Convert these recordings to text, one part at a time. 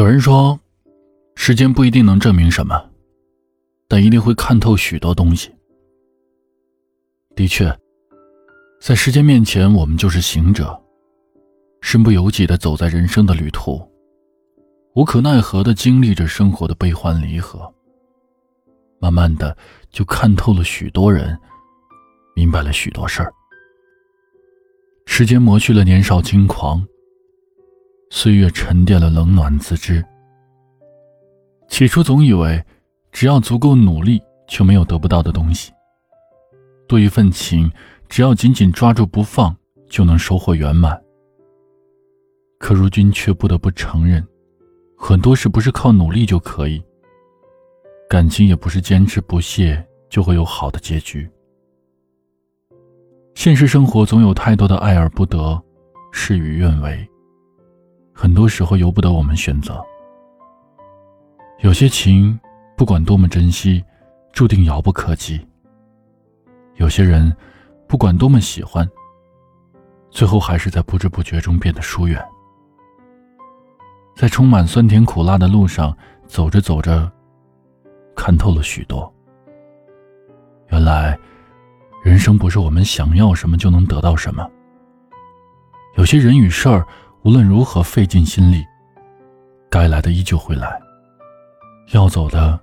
有人说，时间不一定能证明什么，但一定会看透许多东西。的确，在时间面前，我们就是行者，身不由己的走在人生的旅途，无可奈何的经历着生活的悲欢离合。慢慢的，就看透了许多人，明白了许多事儿。时间磨去了年少轻狂。岁月沉淀了冷暖自知。起初总以为，只要足够努力，就没有得不到的东西。对一份情，只要紧紧抓住不放，就能收获圆满。可如今却不得不承认，很多事不是靠努力就可以。感情也不是坚持不懈就会有好的结局。现实生活总有太多的爱而不得，事与愿违。很多时候由不得我们选择。有些情，不管多么珍惜，注定遥不可及；有些人，不管多么喜欢，最后还是在不知不觉中变得疏远。在充满酸甜苦辣的路上走着走着，看透了许多。原来，人生不是我们想要什么就能得到什么。有些人与事儿。无论如何费尽心力，该来的依旧会来，要走的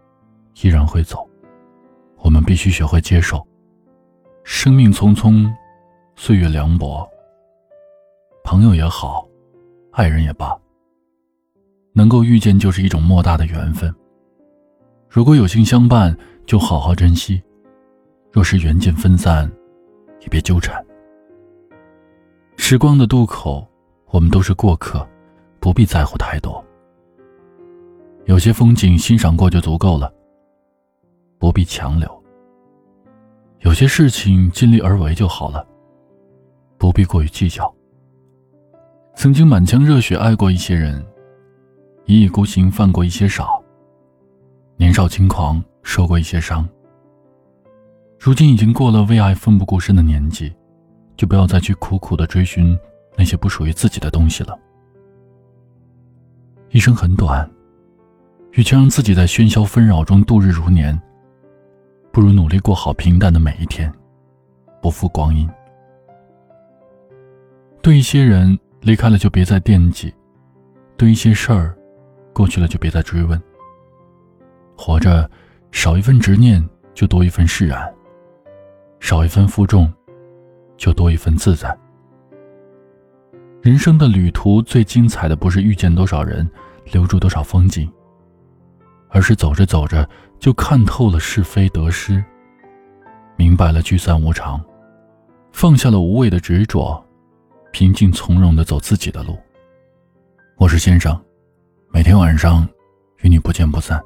依然会走。我们必须学会接受。生命匆匆，岁月凉薄。朋友也好，爱人也罢，能够遇见就是一种莫大的缘分。如果有幸相伴，就好好珍惜；若是缘尽分散，也别纠缠。时光的渡口。我们都是过客，不必在乎太多。有些风景欣赏过就足够了，不必强留。有些事情尽力而为就好了，不必过于计较。曾经满腔热血爱过一些人，一意孤行犯过一些傻，年少轻狂受过一些伤。如今已经过了为爱奋不顾身的年纪，就不要再去苦苦的追寻。那些不属于自己的东西了。一生很短，与其让自己在喧嚣纷扰中度日如年，不如努力过好平淡的每一天，不负光阴。对一些人离开了就别再惦记，对一些事儿过去了就别再追问。活着，少一份执念，就多一份释然；少一份负重，就多一份自在。人生的旅途最精彩的不是遇见多少人，留住多少风景，而是走着走着就看透了是非得失，明白了聚散无常，放下了无谓的执着，平静从容的走自己的路。我是先生，每天晚上与你不见不散。